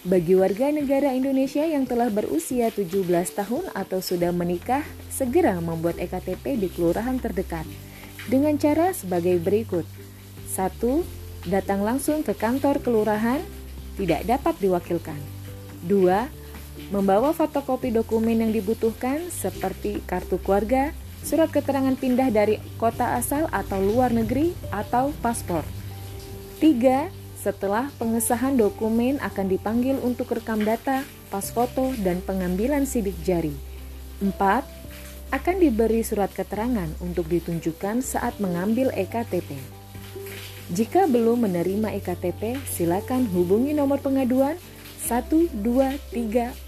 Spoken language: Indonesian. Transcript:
Bagi warga negara Indonesia yang telah berusia 17 tahun atau sudah menikah, segera membuat EKTP di kelurahan terdekat dengan cara sebagai berikut. 1. Datang langsung ke kantor kelurahan, tidak dapat diwakilkan. 2. Membawa fotokopi dokumen yang dibutuhkan seperti kartu keluarga, surat keterangan pindah dari kota asal atau luar negeri, atau paspor. 3 setelah pengesahan dokumen akan dipanggil untuk rekam data, pas foto, dan pengambilan sidik jari. 4. Akan diberi surat keterangan untuk ditunjukkan saat mengambil EKTP. Jika belum menerima EKTP, silakan hubungi nomor pengaduan 12345.